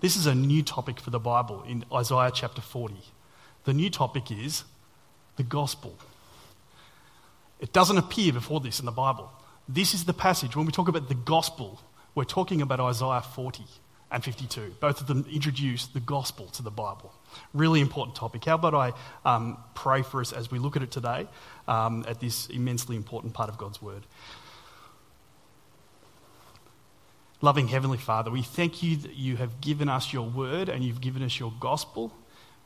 This is a new topic for the Bible in Isaiah chapter 40. The new topic is the gospel. It doesn't appear before this in the Bible. This is the passage. When we talk about the gospel, we're talking about Isaiah 40 and 52. Both of them introduce the gospel to the Bible. Really important topic. How about I um, pray for us as we look at it today um, at this immensely important part of God's word? Loving Heavenly Father, we thank you that you have given us your word and you've given us your gospel.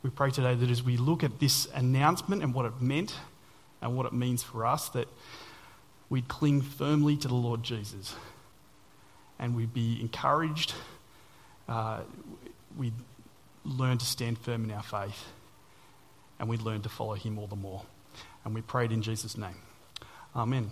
We pray today that as we look at this announcement and what it meant and what it means for us, that we'd cling firmly to the Lord Jesus and we'd be encouraged, uh, we'd learn to stand firm in our faith, and we'd learn to follow Him all the more. And we pray it in Jesus' name. Amen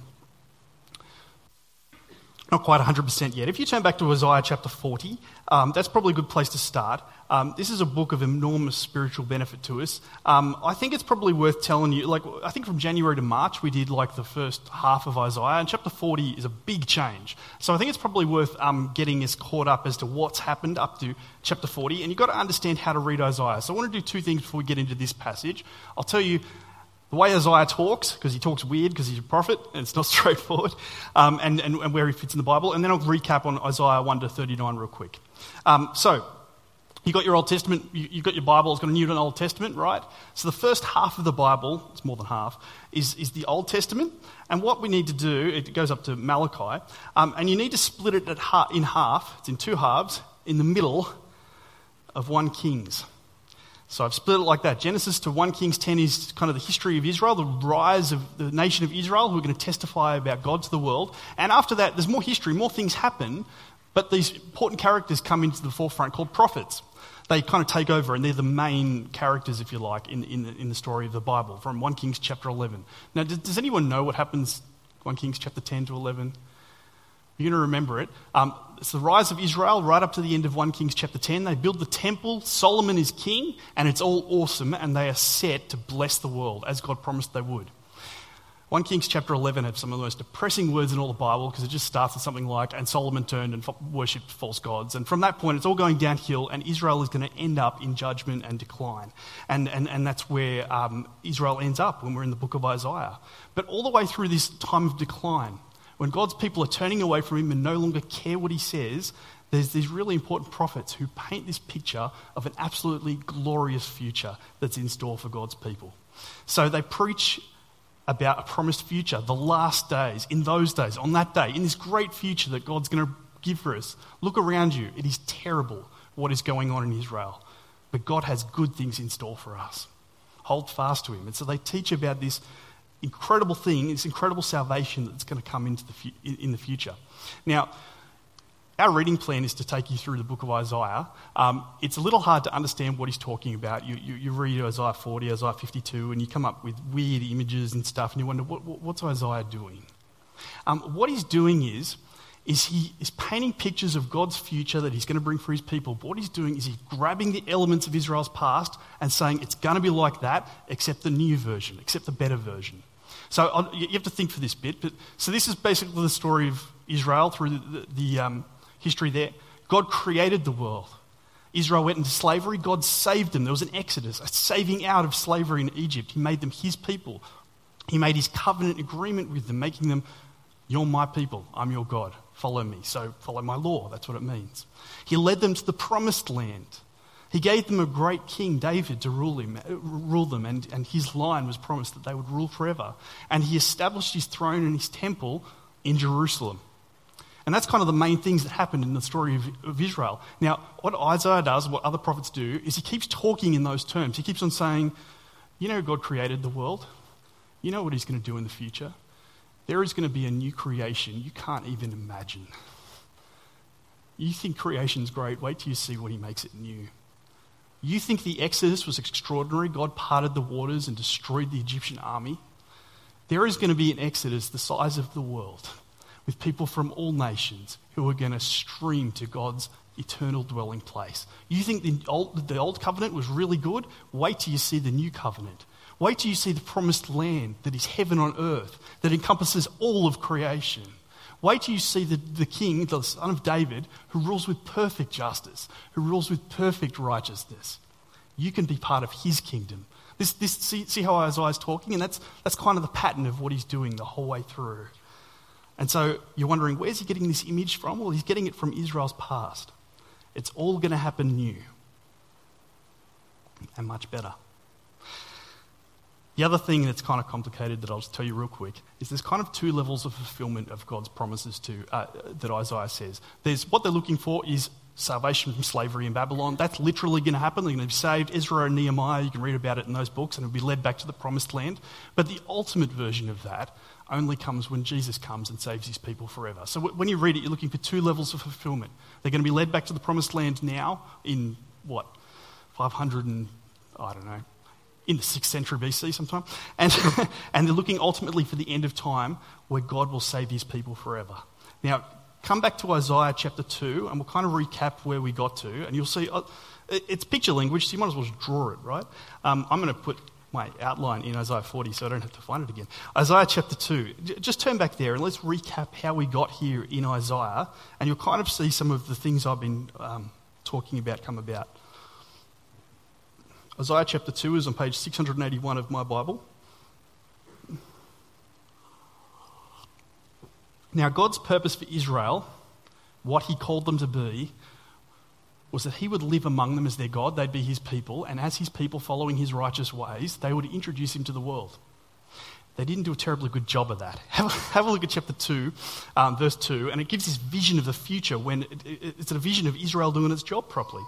not quite 100% yet. If you turn back to Isaiah chapter 40, um, that's probably a good place to start. Um, this is a book of enormous spiritual benefit to us. Um, I think it's probably worth telling you, like, I think from January to March, we did like the first half of Isaiah, and chapter 40 is a big change. So I think it's probably worth um, getting us caught up as to what's happened up to chapter 40, and you've got to understand how to read Isaiah. So I want to do two things before we get into this passage. I'll tell you the way Isaiah talks, because he talks weird because he's a prophet and it's not straightforward, um, and, and, and, where he fits in the Bible. And then I'll recap on Isaiah 1 to 39 real quick. Um, so, you got your Old Testament, you, have got your Bible, it's got a New and Old Testament, right? So the first half of the Bible, it's more than half, is, is the Old Testament. And what we need to do, it goes up to Malachi, um, and you need to split it in half, it's in two halves, in the middle of 1 Kings. So I've split it like that. Genesis to 1 Kings 10 is kind of the history of Israel, the rise of the nation of Israel, who are going to testify about God to the world. And after that, there's more history, more things happen, but these important characters come into the forefront called prophets. They kind of take over, and they're the main characters, if you like, in, in, the, in the story of the Bible, from 1 Kings chapter 11. Now, does, does anyone know what happens 1 Kings chapter 10 to 11? You're going to remember it. Um, it's the rise of Israel right up to the end of 1 Kings chapter 10. They build the temple, Solomon is king, and it's all awesome, and they are set to bless the world as God promised they would. 1 Kings chapter 11 have some of the most depressing words in all the Bible because it just starts with something like, and Solomon turned and worshipped false gods. And from that point, it's all going downhill, and Israel is going to end up in judgment and decline. And, and, and that's where um, Israel ends up when we're in the book of Isaiah. But all the way through this time of decline, when God's people are turning away from Him and no longer care what He says, there's these really important prophets who paint this picture of an absolutely glorious future that's in store for God's people. So they preach about a promised future, the last days, in those days, on that day, in this great future that God's going to give for us. Look around you. It is terrible what is going on in Israel. But God has good things in store for us. Hold fast to Him. And so they teach about this incredible thing, this incredible salvation that's going to come into the fu- in the future. Now, our reading plan is to take you through the book of Isaiah. Um, it's a little hard to understand what he's talking about. You, you, you, read Isaiah 40, Isaiah 52, and you come up with weird images and stuff, and you wonder, what, what, what's Isaiah doing? Um, what he's doing is, is he is painting pictures of God's future that he's going to bring for his people. But what he's doing is he's grabbing the elements of Israel's past and saying it's going to be like that, except the new version, except the better version. So you have to think for this bit. But, so this is basically the story of Israel through the, the, the um, history there. God created the world. Israel went into slavery. God saved them. There was an exodus, a saving out of slavery in Egypt. He made them his people. He made his covenant agreement with them, making them, You're my people. I'm your God. Follow me. So follow my law. That's what it means. He led them to the promised land. He gave them a great king, David, to rule, him, rule them, and, and his line was promised that they would rule forever. And he established his throne and his temple in Jerusalem. And that's kind of the main things that happened in the story of, of, Israel. Now, what Isaiah does, what other prophets do, is he keeps talking in those terms. He keeps on saying, You know, God created the world. You know what he's going to do in the future. There is going to be a new creation you can't even imagine. You think creation's great, wait till you see what he makes it new. You think the Exodus was extraordinary? God parted the waters and destroyed the Egyptian army? There is going to be an Exodus the size of the world with people from all nations who are going to stream to God's eternal dwelling place. You think the old, the old covenant was really good? Wait till you see the new covenant. Wait till you see the promised land that is heaven on earth, that encompasses all of creation. Wait till you see the, the king, the son of David, who rules with perfect justice, who rules with perfect righteousness. You can be part of his kingdom. This, this, see, see how Isaiah's talking? And that's, that's kind of the pattern of what he's doing the whole way through. And so you're wondering, where's he getting this image from? Well, he's getting it from Israel's past. It's all going to happen new and much better. The other thing that's kind of complicated that I'll just tell you real quick is there's kind of two levels of fulfillment of God's promises to uh, that Isaiah says. There's what they're looking for is salvation from slavery in Babylon. That's literally going to happen. They're going to be saved. Ezra and Nehemiah, you can read about it in those books, and it'll be led back to the promised land. But the ultimate version of that only comes when Jesus comes and saves his people forever. So when you read it, you're looking for two levels of fulfillment. They're going to be led back to the promised land now in what, 500 and, I don't know, in the 6th century BC sometime. And, and they're looking ultimately for the end of time where God will save his people forever. Now, come back to Isaiah chapter 2 and we'll kind of recap where we got to. And you'll see uh, it's picture language, so you might as well just draw it, right? Um, I'm going to put my outline in Isaiah 40 so I don't have to find it again. Isaiah chapter 2. Just turn back there and let's recap how we got here in Isaiah. And you'll kind of see some of the things I've been um, talking about come about. Isaiah chapter 2 is on page 681 of my Bible. Now, God's purpose for Israel, what he called them to be, was that he would live among them as their God, they'd be his people, and as his people following his righteous ways, they would introduce him to the world. They didn't do a terribly good job of that. Have a, have a look at chapter 2, um, verse 2, and it gives this vision of the future when it, it, it's a vision of Israel doing its job properly.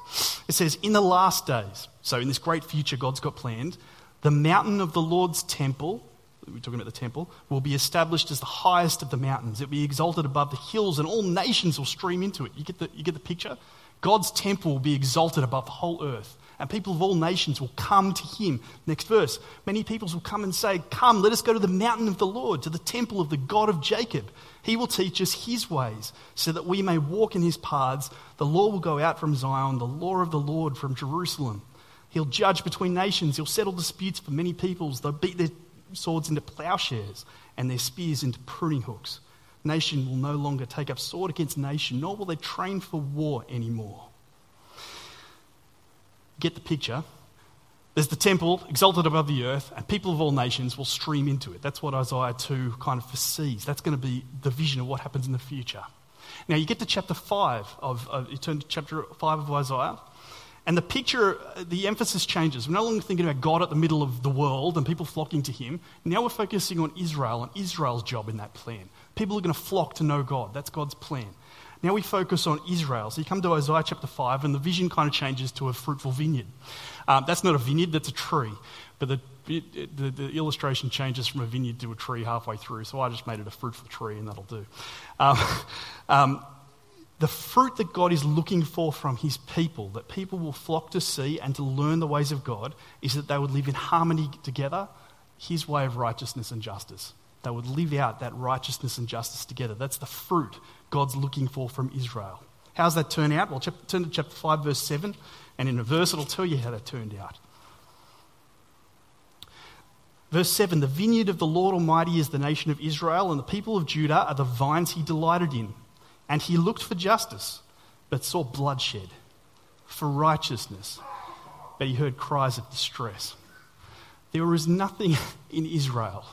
It says, In the last days, so in this great future God's got planned, the mountain of the Lord's temple, we're talking about the temple, will be established as the highest of the mountains. It will be exalted above the hills, and all nations will stream into it. You get the, you get the picture? God's temple will be exalted above the whole earth and people of all nations will come to him. Next verse. Many peoples will come and say, Come, let us go to the mountain of the Lord, to the temple of the God of Jacob. He will teach us his ways, so that we may walk in his paths. The law will go out from Zion, the law of the Lord from Jerusalem. He'll judge between nations, he'll settle disputes for many peoples. They'll beat their swords into plowshares and their spears into pruning hooks. Nation will no longer take up sword against nation, nor will they train for war anymore get the picture. There's the temple exalted above the earth, and people of all nations will stream into it. That's what Isaiah 2 kind of foresees. That's going to be the vision of what happens in the future. Now, you get to chapter 5 of, of you turn to chapter 5 of Isaiah, and the picture, the emphasis changes. We're no longer thinking about God at the middle of the world and people flocking to him. Now we're focusing on Israel and Israel's job in that plan. People are going to flock to know God. That's God's plan. Now we focus on Israel. So you come to Isaiah chapter 5, and the vision kind of changes to a fruitful vineyard. Um, that's not a vineyard, that's a tree. But the, the, the, illustration changes from a vineyard to a tree halfway through, so I just made it a fruitful tree, and that'll do. Um, um, the fruit that God is looking for from his people, that people will flock to see and to learn the ways of God, is that they would live in harmony together, his way of righteousness and justice. They would live out that righteousness and justice together. That's the fruit God's looking for from Israel. How's that turn out? Well, turn to chapter 5, verse 7, and in a verse it'll tell you how that turned out. Verse 7 The vineyard of the Lord Almighty is the nation of Israel, and the people of Judah are the vines he delighted in. And he looked for justice, but saw bloodshed, for righteousness, but he heard cries of distress. There was nothing in Israel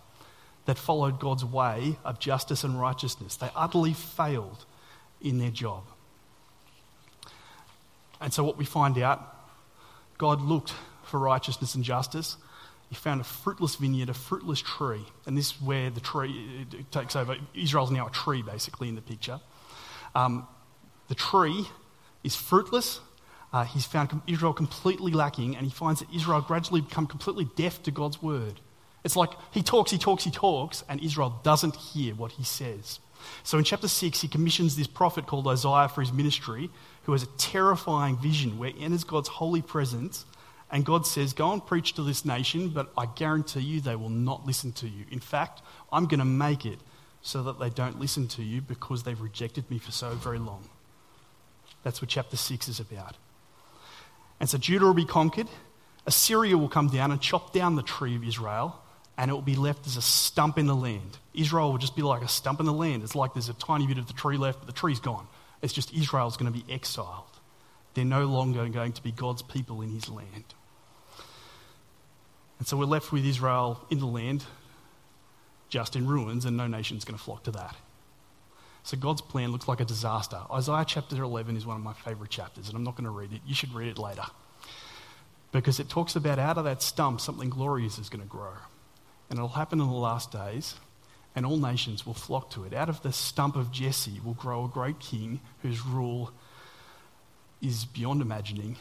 that followed God's way of justice and righteousness. They utterly failed in their job. And so, what we find out, God looked for righteousness and justice. He found a fruitless vineyard, a fruitless tree. And this is where the tree takes over. Israel's now a tree, basically, in the picture. Um, the tree is fruitless. Uh, he's found Israel completely lacking, and he finds that Israel gradually become completely deaf to God's word. It's like he talks, he talks, he talks, and Israel doesn't hear what he says. So in chapter 6, he commissions this prophet called Isaiah for his ministry, who has a terrifying vision where he enters God's holy presence, and God says, Go and preach to this nation, but I guarantee you they will not listen to you. In fact, I'm going to make it so that they don't listen to you because they've rejected me for so very long. That's what chapter 6 is about. And so Judah will be conquered, Assyria will come down and chop down the tree of Israel and it will be left as a stump in the land. Israel will just be like a stump in the land. It's like there's a tiny bit of the tree left, but the tree's gone. It's just Israel's going to be exiled. They're no longer going to be God's people in his land. And so we're left with Israel in the land, just in ruins, and no nation's going to flock to that. So God's plan looks like a disaster. Isaiah chapter 11 is one of my favorite chapters, and I'm not going to read it. You should read it later. Because it talks about out of that stump, something glorious is going to grow. And it'll happen in the last days, and all nations will flock to it. Out of the stump of Jesse will grow a great king whose rule is beyond imagining,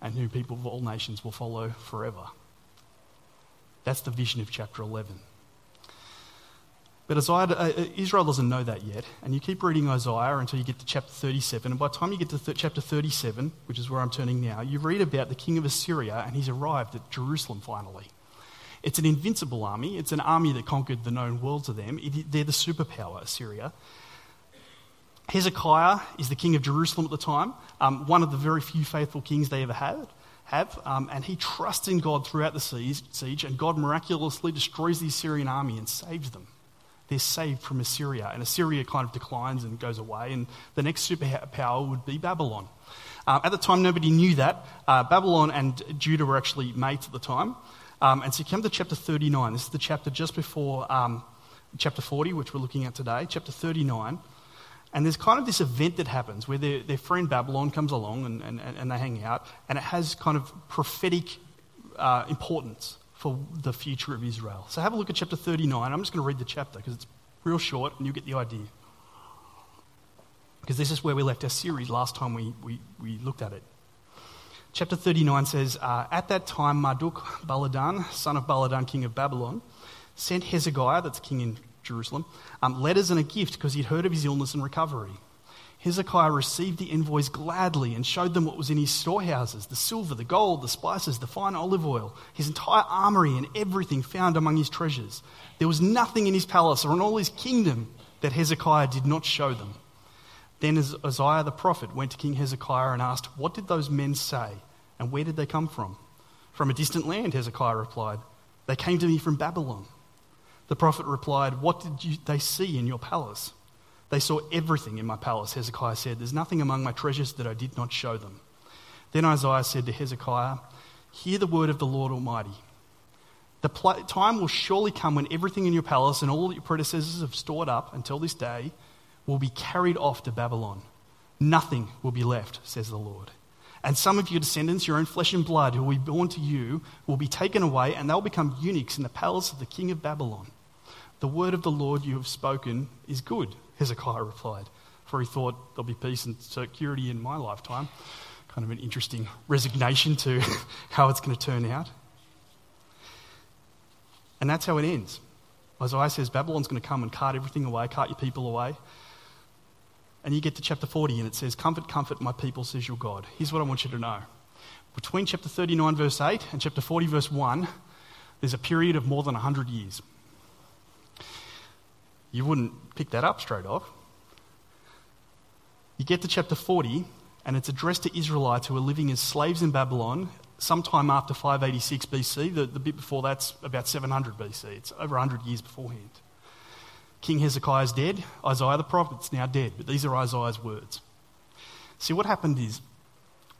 and who people of all nations will follow forever. That's the vision of chapter 11. But Isaiah, uh, uh, Israel doesn't know that yet. And you keep reading Isaiah until you get to chapter 37. And by the time you get to th- chapter 37, which is where I'm turning now, you read about the king of Assyria and he's arrived at Jerusalem finally. It's an invincible army. It's an army that conquered the known world to them. It, they're the superpower, Assyria. Hezekiah is the king of Jerusalem at the time, um, one of the very few faithful kings they ever had have, um, and he trusts in God throughout the siege, and God miraculously destroys the Assyrian army and saves them. They're saved from Assyria, and Assyria kind of declines and goes away, and the next superpower would be Babylon. Uh, at the time, nobody knew that. Uh, Babylon and Judah were actually mates at the time. Um, and so you come to chapter 39. This is the chapter just before um, chapter 40, which we're looking at today. Chapter 39. And there's kind of this event that happens where their, their friend Babylon comes along and, and, and they hang out, and it has kind of prophetic uh, importance for the future of Israel. So have a look at chapter 39. I'm just going to read the chapter because it's real short and you get the idea. Because this is where we left our series last time we, we, we looked at it. Chapter 39 says, uh, At that time, Marduk Baladan, son of Baladan, king of Babylon, sent Hezekiah, that's king in Jerusalem, um, letters and a gift because he'd heard of his illness and recovery. Hezekiah received the envoys gladly and showed them what was in his storehouses the silver, the gold, the spices, the fine olive oil, his entire armory, and everything found among his treasures. There was nothing in his palace or in all his kingdom that Hezekiah did not show them. Then Isaiah the prophet went to King Hezekiah and asked, What did those men say, and where did they come from? From a distant land, Hezekiah replied. They came to me from Babylon. The prophet replied, What did you, they see in your palace? They saw everything in my palace, Hezekiah said. There's nothing among my treasures that I did not show them. Then Isaiah said to Hezekiah, Hear the word of the Lord Almighty. The pl- time will surely come when everything in your palace and all that your predecessors have stored up until this day will be carried off to Babylon. Nothing will be left, says the Lord. And some of your descendants, your own flesh and blood, who will be born to you, will be taken away, and they'll become eunuchs in the palace of the king of Babylon. The word of the Lord you have spoken is good, Hezekiah replied, for he thought there'll be peace and security in my lifetime. Kind of an interesting resignation to how it's going to turn out. And that's how it ends. Isaiah says Babylon's going to come and cart everything away, cart your people away. And you get to chapter 40 and it says, Comfort, comfort my people, says your God. Here's what I want you to know. Between chapter 39, verse 8, and chapter 40, verse 1, there's a period of more than 100 years. You wouldn't pick that up straight off. You get to chapter 40, and it's addressed to Israelites who are living as slaves in Babylon sometime after 586 BC. The, the bit before that's about 700 BC. It's over 100 years beforehand. King Hezekiah is dead. Isaiah the prophet's now dead, but these are Isaiah's words. See, what happened is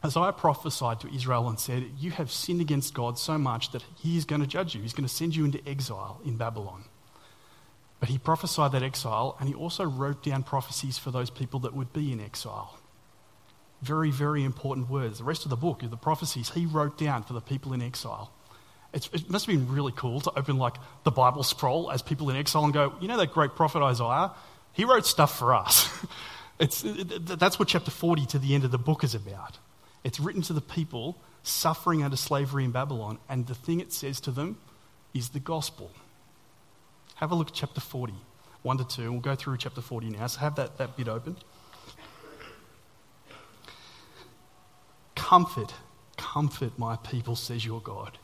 Isaiah prophesied to Israel and said, You have sinned against God so much that he is going to judge you. He's going to send you into exile in Babylon. But he prophesied that exile, and he also wrote down prophecies for those people that would be in exile. Very, very important words. The rest of the book are the prophecies he wrote down for the people in exile. It's, it must have been really cool to open like the Bible scroll as people in exile and go, you know that great prophet Isaiah? He wrote stuff for us. it's, it, that's what chapter 40 to the end of the book is about. It's written to the people suffering under slavery in Babylon, and the thing it says to them is the gospel. Have a look at chapter 40, 1 to 2. We'll go through chapter 40 now. So have that, that bit open. Comfort, comfort my people, says your God.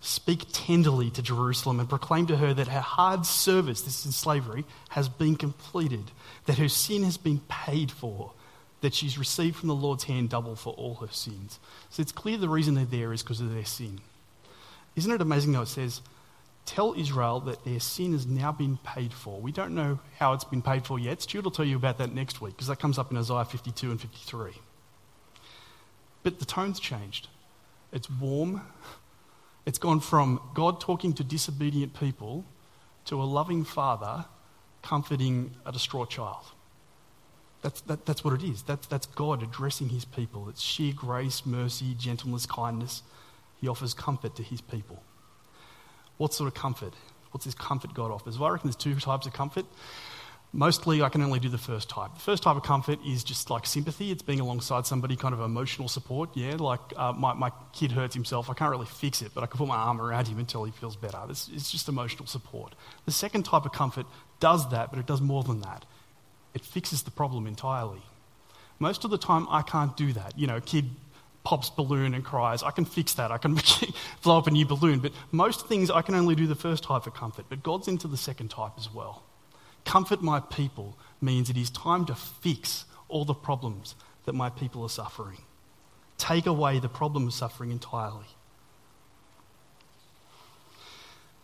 Speak tenderly to Jerusalem and proclaim to her that her hard service, this is slavery, has been completed, that her sin has been paid for, that she's received from the Lord's hand double for all her sins. So it's clear the reason they're there is because of their sin. Isn't it amazing though it says, tell Israel that their sin has now been paid for. We don't know how it's been paid for yet. Stuart will tell you about that next week because that comes up in Isaiah 52 and 53. But the tone's changed. It's warm. It's gone from God talking to disobedient people to a loving father comforting a distraught child. That's, that, that's what it is. That's, that's God addressing his people. It's sheer grace, mercy, gentleness, kindness. He offers comfort to his people. What sort of comfort? What's this comfort God offers? Well, I reckon there's two types of comfort. Mostly, I can only do the first type. The first type of comfort is just like sympathy. It's being alongside somebody, kind of emotional support. Yeah, like uh, my, my kid hurts himself. I can't really fix it, but I can put my arm around him until he feels better. It's, it's just emotional support. The second type of comfort does that, but it does more than that. It fixes the problem entirely. Most of the time, I can't do that. You know, kid pops balloon and cries. I can fix that. I can blow up a new balloon. But most things, I can only do the first type of comfort. But God's into the second type as well. Comfort my people means it is time to fix all the problems that my people are suffering. Take away the problem of suffering entirely.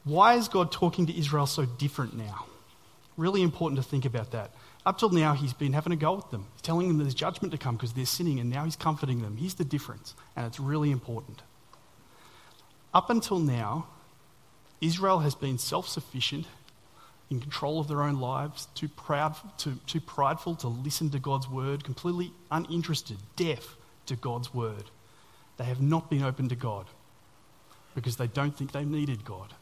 Why is God talking to Israel so different now? Really important to think about that. Up till now, he's been having a go at them, He's telling them there's judgment to come because they're sinning, and now he's comforting them. Here's the difference, and it's really important. Up until now, Israel has been self sufficient in control of their own lives, too proud, too, too prideful to listen to God's word, completely uninterested, deaf to God's word. They have not been open to God because they don't think they needed God.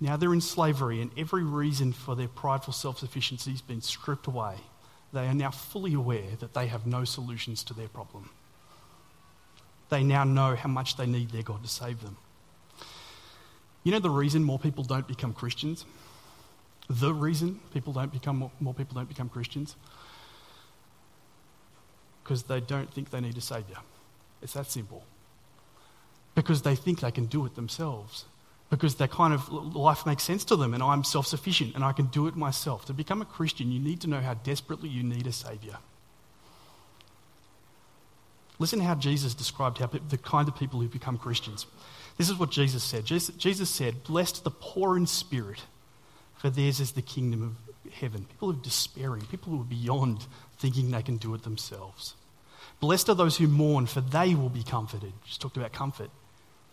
Now they're in slavery, and every reason for their prideful self sufficiency has been stripped away. They are now fully aware that they have no solutions to their problem. They now know how much they need their God to save them. You know the reason more people don't become Christians? The reason people don't become more people don't become Christians? Because they don't think they need a savior. It's that simple. Because they think they can do it themselves. Because their kind of life makes sense to them and I'm self sufficient and I can do it myself. To become a Christian, you need to know how desperately you need a savior. Listen to how Jesus described how the kind of people who become Christians. This is what Jesus said. Jesus said, Blessed the poor in spirit, for theirs is the kingdom of heaven. People who are despairing, people who are beyond thinking they can do it themselves. Blessed are those who mourn, for they will be comforted. Just talked about comfort.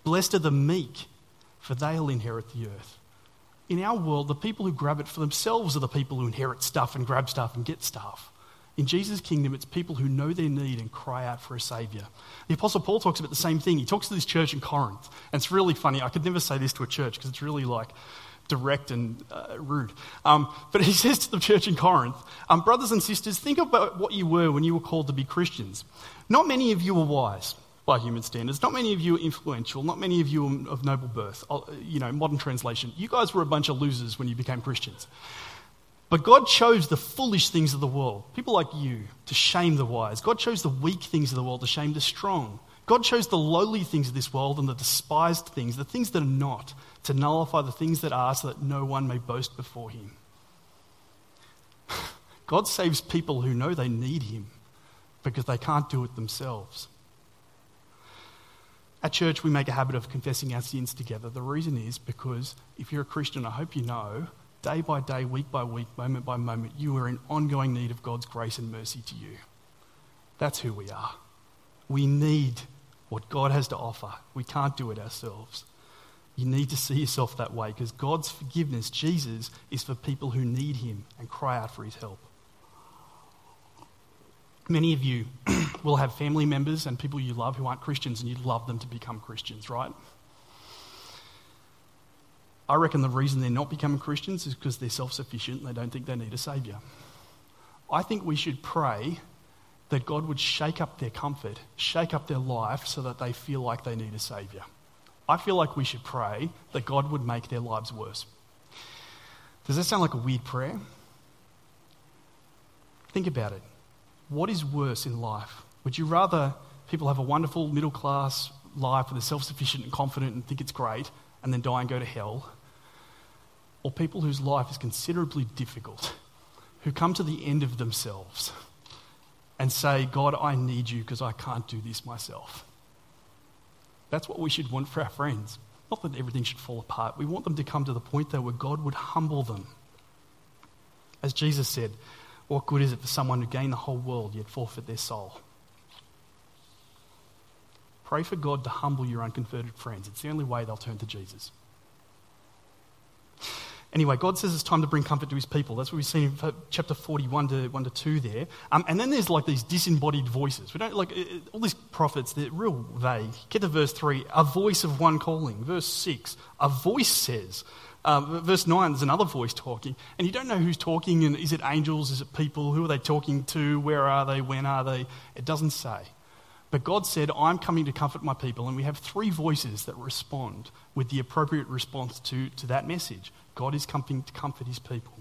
Blessed are the meek, for they'll inherit the earth. In our world, the people who grab it for themselves are the people who inherit stuff and grab stuff and get stuff. In Jesus' kingdom, it's people who know their need and cry out for a Saviour. The Apostle Paul talks about the same thing. He talks to this church in Corinth, and it's really funny. I could never say this to a church because it's really like direct and uh, rude. Um, but he says to the church in Corinth, um, Brothers and sisters, think about what you were when you were called to be Christians. Not many of you were wise by human standards. Not many of you are influential. Not many of you are of noble birth. You know, modern translation. You guys were a bunch of losers when you became Christians. But God chose the foolish things of the world, people like you, to shame the wise. God chose the weak things of the world to shame the strong. God chose the lowly things of this world and the despised things, the things that are not, to nullify the things that are, so that no one may boast before him. God saves people who know they need him because they can't do it themselves. At church, we make a habit of confessing our sins together. The reason is because if you're a Christian, I hope you know day by day, week by week, moment by moment, you are in ongoing need of God's grace and mercy to you. That's who we are. We need what God has to offer. We can't do it ourselves. You need to see yourself that way because God's forgiveness, Jesus, is for people who need Him and cry out for His help. Many of you will have family members and people you love who aren't Christians, and you'd love them to become Christians, right? I reckon the reason they're not becoming Christians is because they're self sufficient and they don't think they need a Saviour. I think we should pray that God would shake up their comfort, shake up their life so that they feel like they need a Saviour. I feel like we should pray that God would make their lives worse. Does that sound like a weird prayer? Think about it. What is worse in life? Would you rather people have a wonderful middle class life where they're self sufficient and confident and think it's great and then die and go to hell? Or people whose life is considerably difficult, who come to the end of themselves and say, God, I need you because I can't do this myself. That's what we should want for our friends. Not that everything should fall apart. We want them to come to the point, though, where God would humble them. As Jesus said, what good is it for someone to gain the whole world yet forfeit their soul? Pray for God to humble your unconverted friends. It's the only way they'll turn to Jesus. Anyway, God says it's time to bring comfort to his people. That's what we've seen in chapter 41 to 1 to 2 there. Um, and then there's like these disembodied voices. We don't like all these prophets, they're real vague. Get to verse 3, a voice of one calling. Verse 6, a voice says. Uh, verse 9, there's another voice talking. And you don't know who's talking, and is it angels? Is it people? Who are they talking to? Where are they? When are they? It doesn't say. But God said, I'm coming to comfort my people. And we have three voices that respond with the appropriate response to, to that message. God is coming to comfort his people.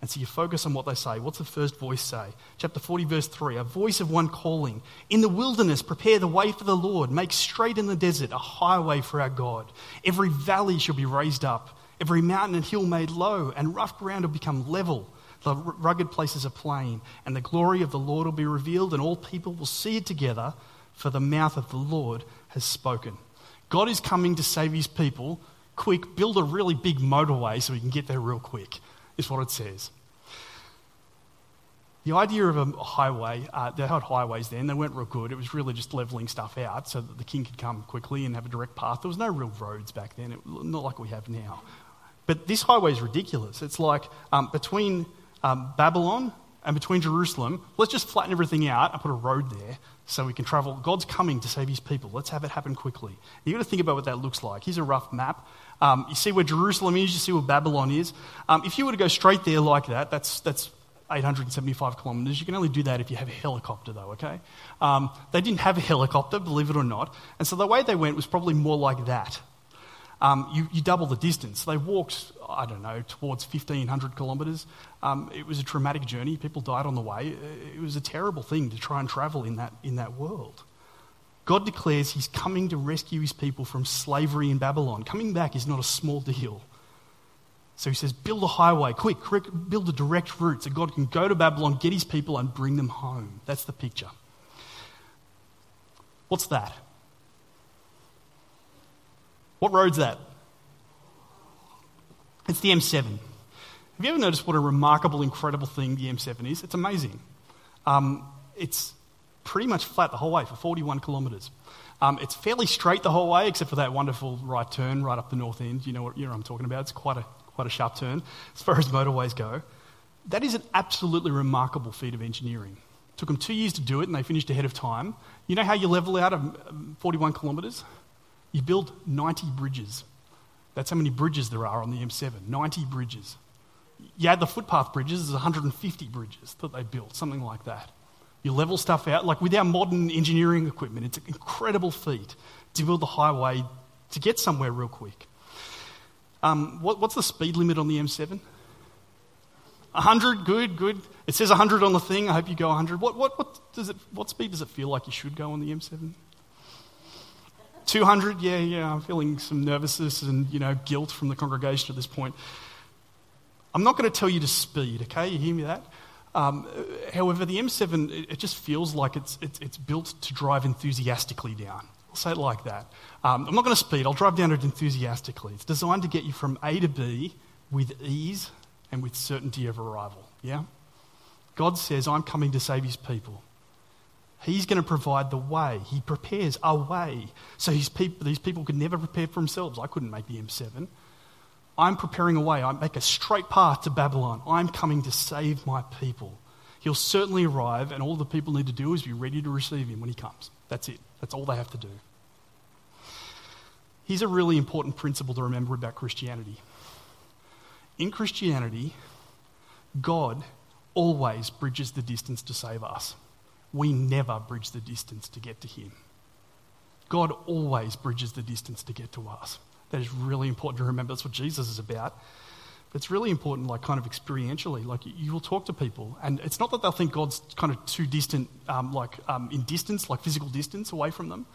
And so you focus on what they say. What's the first voice say? Chapter 40, verse 3 A voice of one calling, In the wilderness, prepare the way for the Lord. Make straight in the desert a highway for our God. Every valley shall be raised up, every mountain and hill made low, and rough ground will become level. The rugged places are plain, and the glory of the Lord will be revealed, and all people will see it together, for the mouth of the Lord has spoken. God is coming to save his people quick, build a really big motorway so we can get there real quick, is what it says. The idea of a highway, uh, they had highways then, they weren't real good. It was really just levelling stuff out so that the king could come quickly and have a direct path. There was no real roads back then, it, not like we have now. But this highway is ridiculous. It's like um, between um, Babylon and between Jerusalem, let's just flatten everything out and put a road there so we can travel. God's coming to save his people. Let's have it happen quickly. You've got to think about what that looks like. Here's a rough map. Um, you see where Jerusalem is, you see where Babylon is. Um, if you were to go straight there like that, that's, that's 875 kilometres. You can only do that if you have a helicopter, though, okay? Um, they didn't have a helicopter, believe it or not. And so the way they went was probably more like that. Um, you, you, double the distance. They walked, I don't know, towards 1,500 kilometres. Um, it was a traumatic journey. People died on the way. It was a terrible thing to try and travel in that, in that world. God declares he's coming to rescue his people from slavery in Babylon. Coming back is not a small deal. So he says, build a highway, quick, quick, build a direct route so God can go to Babylon, get his people, and bring them home. That's the picture. What's that? What road's that? It's the M7. Have you ever noticed what a remarkable, incredible thing the M7 is? It's amazing. Um, it's pretty much flat the whole way for 41 kilometres. Um, it's fairly straight the whole way, except for that wonderful right turn right up the north end. You know what, you know what I'm talking about? It's quite a, quite a sharp turn as far as motorways go. That is an absolutely remarkable feat of engineering. It took them two years to do it, and they finished ahead of time. You know how you level out of um, 41 kilometres? You build 90 bridges. That's how many bridges there are on the M7 90 bridges. You add the footpath bridges, there's 150 bridges that they built, something like that. You level stuff out. Like with our modern engineering equipment, it's an incredible feat to build the highway to get somewhere real quick. Um, what, what's the speed limit on the M7? 100, good, good. It says 100 on the thing. I hope you go 100. What, what, what, does it, what speed does it feel like you should go on the M7? 200? Yeah, yeah. I'm feeling some nervousness and, you know, guilt from the congregation at this point. I'm not going to tell you to speed, okay? You hear me that? Um, however, the M7, it just feels like it's, it's, it's, built to drive enthusiastically down. I'll say it like that. Um, I'm not going to speed, I'll drive down it enthusiastically. It's designed to get you from A to B with ease and with certainty of arrival. Yeah? God says, I'm coming to save his people. He's going to provide the way. He prepares a way. So his these people could never prepare for themselves. I couldn't make the M7. I'm preparing a way. I make a straight path to Babylon. I'm coming to save my people. He'll certainly arrive, and all the people need to do is be ready to receive him when he comes. That's it. That's all they have to do. Here's a really important principle to remember about Christianity. In Christianity, God always bridges the distance to save us. We never bridge the distance to get to Him. God always bridges the distance to get to us. That is really important to remember. That's what Jesus is about. But it's really important, like, kind of experientially. Like, you will talk to people, and it's not that they'll think God's kind of too distant, um, like, um, in distance, like physical distance away from them.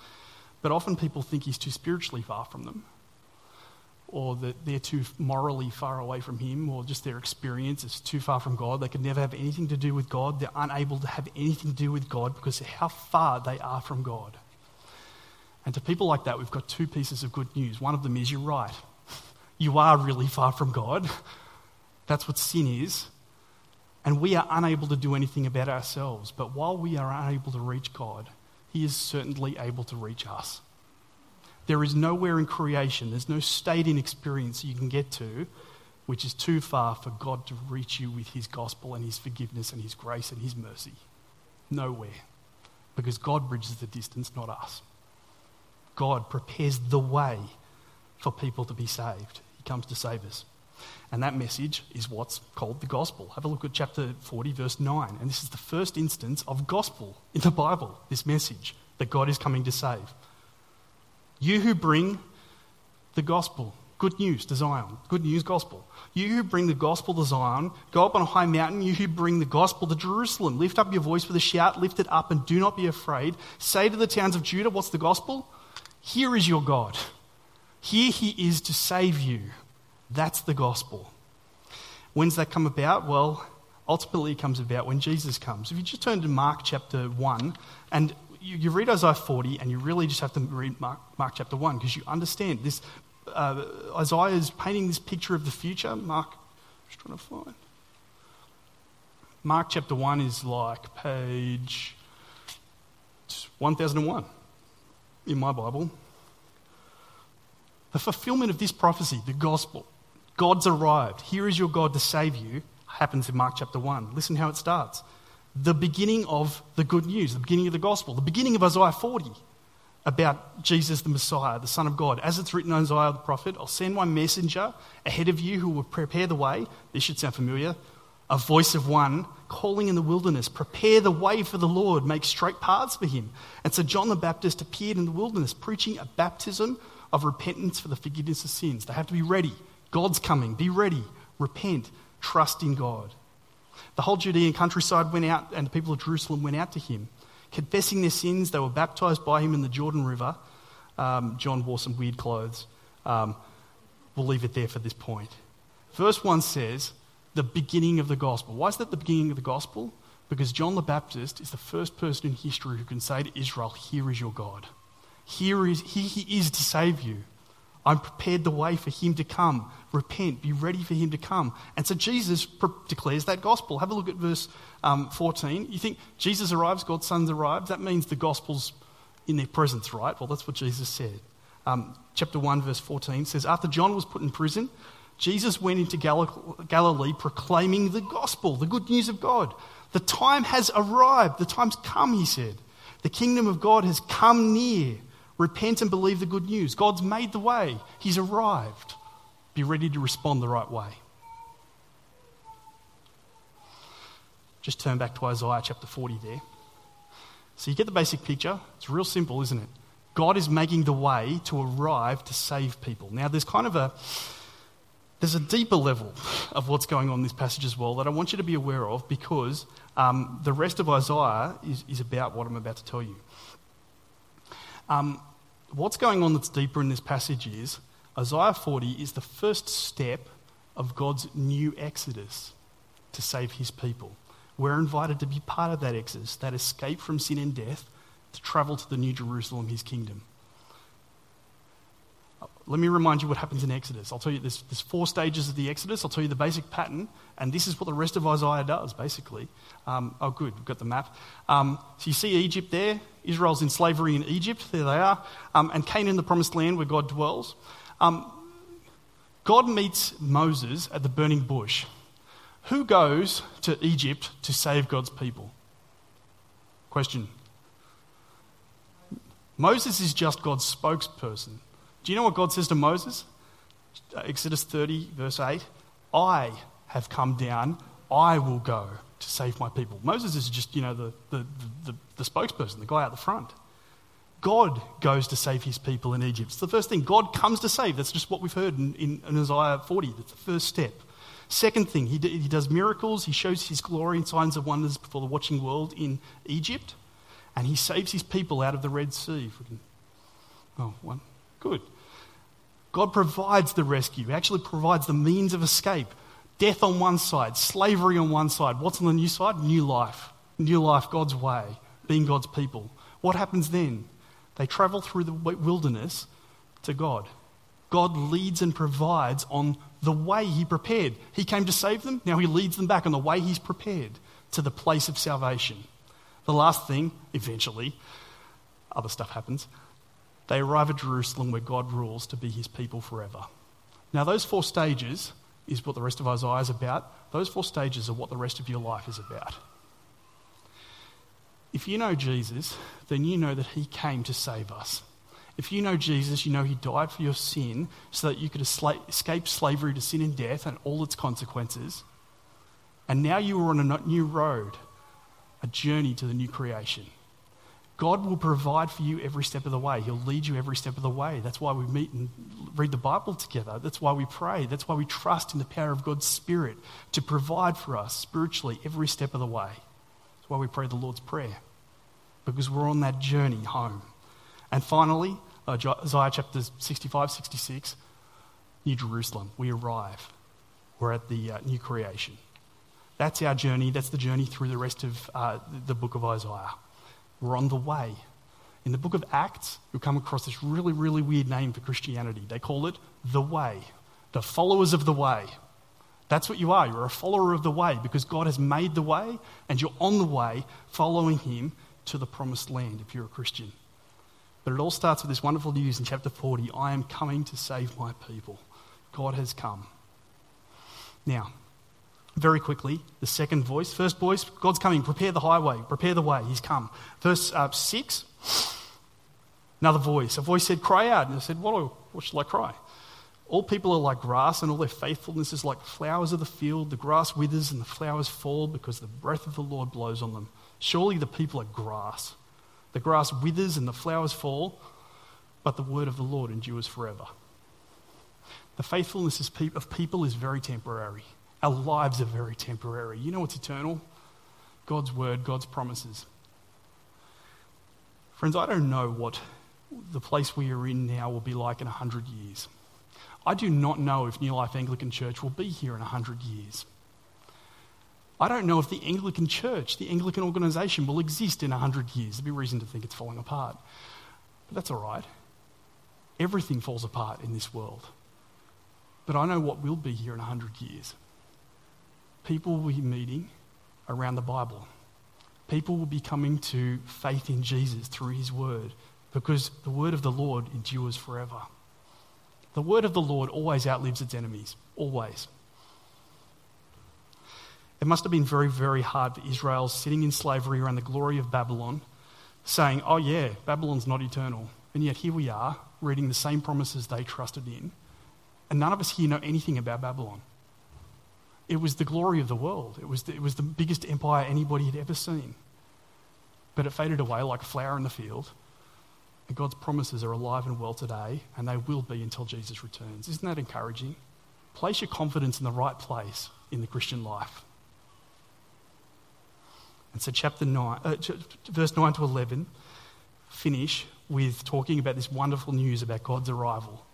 But often people think He's too spiritually far from them, or that they're too morally far away from Him, or just their experience is too far from God. They can never have anything to do with God. They're unable to have anything to do with God because of how far they are from God. And to people like that, we've got two pieces of good news. One of them is you're right. You are really far from God. That's what sin is. And we are unable to do anything about ourselves. But while we are unable to reach God, He is certainly able to reach us. There is nowhere in creation, there's no state in experience you can get to which is too far for God to reach you with His gospel and His forgiveness and His grace and His mercy. Nowhere. Because God bridges the distance, not us. God prepares the way for people to be saved. He comes to save us. And that message is what's called the gospel. Have a look at chapter 40, verse 9. And this is the first instance of gospel in the Bible, this message that God is coming to save. You who bring the gospel, good news to Zion, good news gospel. You who bring the gospel to Zion, go up on a high mountain. You who bring the gospel to Jerusalem, lift up your voice with a shout, lift it up, and do not be afraid. Say to the towns of Judah, What's the gospel? Here is your God. Here he is to save you. That's the gospel. When's that come about? Well, ultimately, it comes about when Jesus comes. If you just turn to Mark chapter 1, and you, you read Isaiah 40, and you really just have to read Mark, Mark chapter 1 because you understand this. Uh, Isaiah is painting this picture of the future. Mark, just trying to find. Mark chapter 1 is like page 1001 in my Bible. The fulfillment of this prophecy, the gospel, God's arrived. Here is your God to save you, happens in Mark chapter 1. Listen how it starts. The beginning of the good news, the beginning of the gospel, the beginning of Isaiah 40 about Jesus the Messiah, the Son of God. As it's written in Isaiah the prophet, I'll send my messenger ahead of you who will prepare the way. This should sound familiar. A voice of one calling in the wilderness, prepare the way for the Lord, make straight paths for him. And so John the Baptist appeared in the wilderness preaching a baptism of repentance for the forgiveness of sins. They have to be ready. God's coming. Be ready. Repent. Trust in God. The whole Judean countryside went out, and the people of Jerusalem went out to him. Confessing their sins, they were baptized by him in the Jordan River. Um, John wore some weird clothes. Um, we'll leave it there for this point. Verse 1 says, the beginning of the gospel. Why is that the beginning of the gospel? Because John the Baptist is the first person in history who can say to Israel, Here is your God. Here is, here he is to save you. I'm prepared the way for him to come. Repent, be ready for him to come. And so Jesus pro- declares that gospel. Have a look at verse um, 14. You think Jesus arrives, God's Son's arrived? That means the gospel's in their presence, right? Well, that's what Jesus said. Um, chapter 1, verse 14 says, After John was put in prison, Jesus went into Gal- Galilee proclaiming the gospel, the good news of God. The time has arrived. The time's come, he said. The kingdom of God has come near. Repent and believe the good news. God's made the way, He's arrived. Be ready to respond the right way. Just turn back to Isaiah chapter 40 there. So you get the basic picture. It's real simple, isn't it? God is making the way to arrive to save people. Now, there's kind of a there's a deeper level of what's going on in this passage as well that I want you to be aware of because um, the rest of Isaiah is, is about what I'm about to tell you. Um, what's going on that's deeper in this passage is Isaiah 40 is the first step of God's new exodus to save his people. We're invited to be part of that exodus, that escape from sin and death, to travel to the new Jerusalem, his kingdom. Let me remind you what happens in Exodus. I'll tell you, there's, there's four stages of the Exodus. I'll tell you the basic pattern, and this is what the rest of Isaiah does, basically. Um, oh, good, we've got the map. Um, so you see Egypt there. Israel's in slavery in Egypt. There they are. Um, and Canaan, the promised land where God dwells. Um, God meets Moses at the burning bush. Who goes to Egypt to save God's people? Question. Moses is just God's spokesperson. Do you know what God says to Moses? Exodus 30, verse 8 I have come down, I will go to save my people. Moses is just, you know, the, the, the, the, spokesperson, the guy out the front. God goes to save his people in Egypt. It's the first thing. God comes to save. That's just what we've heard in, in, in Isaiah 40. That's the first step. Second thing, he, he does miracles. He shows his glory and signs of wonders before the watching world in Egypt. And he saves his people out of the Red Sea. Oh, one. Good. God provides the rescue, he actually provides the means of escape. Death on one side, slavery on one side. What's on the new side? New life. New life, God's way, being God's people. What happens then? They travel through the wilderness to God. God leads and provides on the way He prepared. He came to save them, now He leads them back on the way He's prepared to the place of salvation. The last thing, eventually, other stuff happens. They arrive at Jerusalem where God rules to be His people forever. Now, those four stages is what the rest of Isaiah is about. Those four stages are what the rest of your life is about. If you know Jesus, then you know that He came to save us. If you know Jesus, you know He died for your sin so that you could escape slavery to sin and death and all its consequences. And now you are on a new road, a journey to the new creation. God will provide for you every step of the way. He'll lead you every step of the way. That's why we meet and read the Bible together. That's why we pray. That's why we trust in the power of God's Spirit to provide for us spiritually every step of the way. That's why we pray the Lord's Prayer, because we're on that journey home. And finally, uh, Isaiah chapter 65, 66, New Jerusalem. We arrive. We're at the uh, new creation. That's our journey. That's the journey through the rest of uh, the book of Isaiah. We're on the way. In the book of Acts, you'll come across this really, really weird name for Christianity. They call it the way, the followers of the way. That's what you are. You're a follower of the way because God has made the way and you're on the way following Him to the promised land if you're a Christian. But it all starts with this wonderful news in chapter 40 I am coming to save my people. God has come. Now, very quickly, the second voice. First voice, God's coming, prepare the highway, prepare the way, He's come. Verse uh, 6, another voice. A voice said, Cry out. And I said, what, what shall I cry? All people are like grass, and all their faithfulness is like flowers of the field. The grass withers and the flowers fall because the breath of the Lord blows on them. Surely the people are grass. The grass withers and the flowers fall, but the word of the Lord endures forever. The faithfulness of people is very temporary. Our lives are very temporary. You know what's eternal? God's word, God's promises. Friends, I don't know what the place we are in now will be like in 100 years. I do not know if New Life Anglican Church will be here in 100 years. I don't know if the Anglican Church, the Anglican organisation, will exist in 100 years. There'd be reason to think it's falling apart. But that's all right. Everything falls apart in this world. But I know what will be here in 100 years people will be meeting around the Bible. People will be coming to faith in Jesus through his word because the word of the Lord endures forever. The word of the Lord always outlives its enemies, always. It must have been very, very hard for Israel sitting in slavery around the glory of Babylon, saying, Oh, yeah, Babylon's not eternal. And yet here we are, reading the same promises they trusted in. And none of us here know anything about Babylon. It was the glory of the world. It was the, it was the biggest empire anybody had ever seen. But it faded away like a flower in the field. And God's promises are alive and well today, and they will be until Jesus returns. Isn't that encouraging? Place your confidence in the right place in the Christian life. And so, chapter 9, uh, verse 9 to 11 finish with talking about this wonderful news about God's arrival.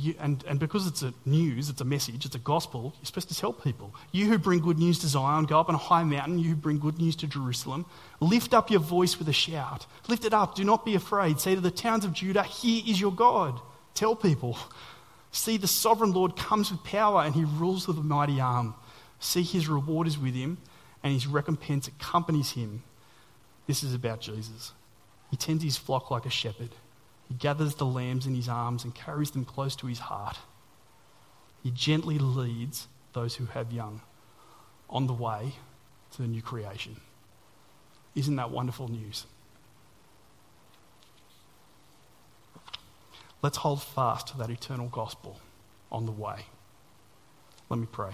You, and, and because it's a news, it's a message, it's a gospel, you're supposed to tell people. You who bring good news to Zion, go up on a high mountain. You who bring good news to Jerusalem, lift up your voice with a shout. Lift it up, do not be afraid. Say to the towns of Judah, Here is your God. Tell people. See, the sovereign Lord comes with power and he rules with a mighty arm. See, his reward is with him and his recompense accompanies him. This is about Jesus. He tends his flock like a shepherd. He gathers the lambs in his arms and carries them close to his heart. He gently leads those who have young on the way to the new creation. Isn't that wonderful news? Let's hold fast to that eternal gospel on the way. Let me pray.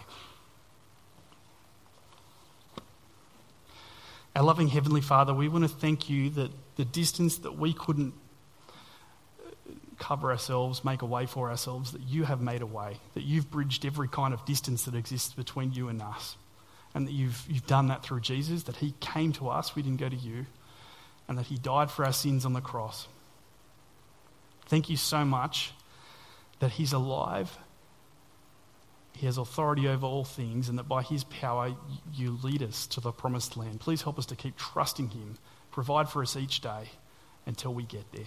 Our loving Heavenly Father, we want to thank you that the distance that we couldn't cover ourselves, make a way for ourselves, that you have made a way, that you've bridged every kind of distance that exists between you and us, and that you've, you've done that through Jesus, that he came to us, we didn't go to you, and that he died for our sins on the cross. Thank you so much that he's alive, he has authority over all things, and that by his power you lead us to the promised land. Please help us to keep trusting him, provide for us each day until we get there.